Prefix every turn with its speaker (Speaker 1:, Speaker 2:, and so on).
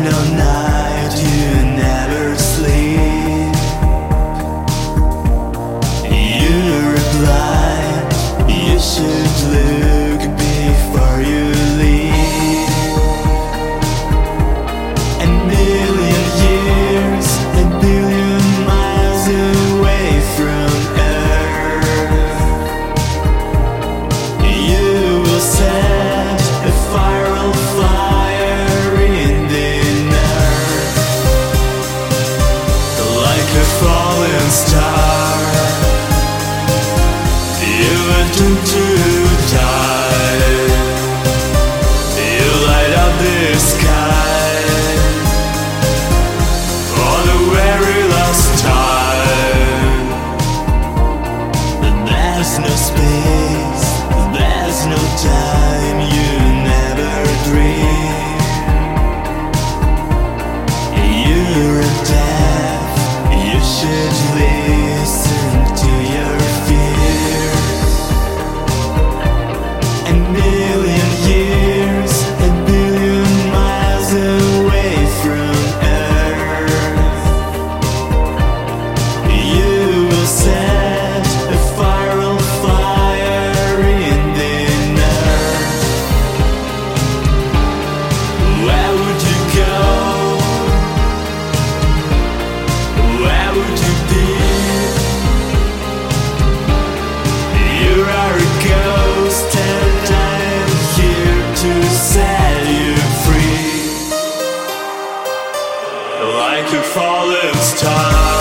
Speaker 1: no night you star. You went into time You light up sky. For the very last time. There's no space There's no time. fallen star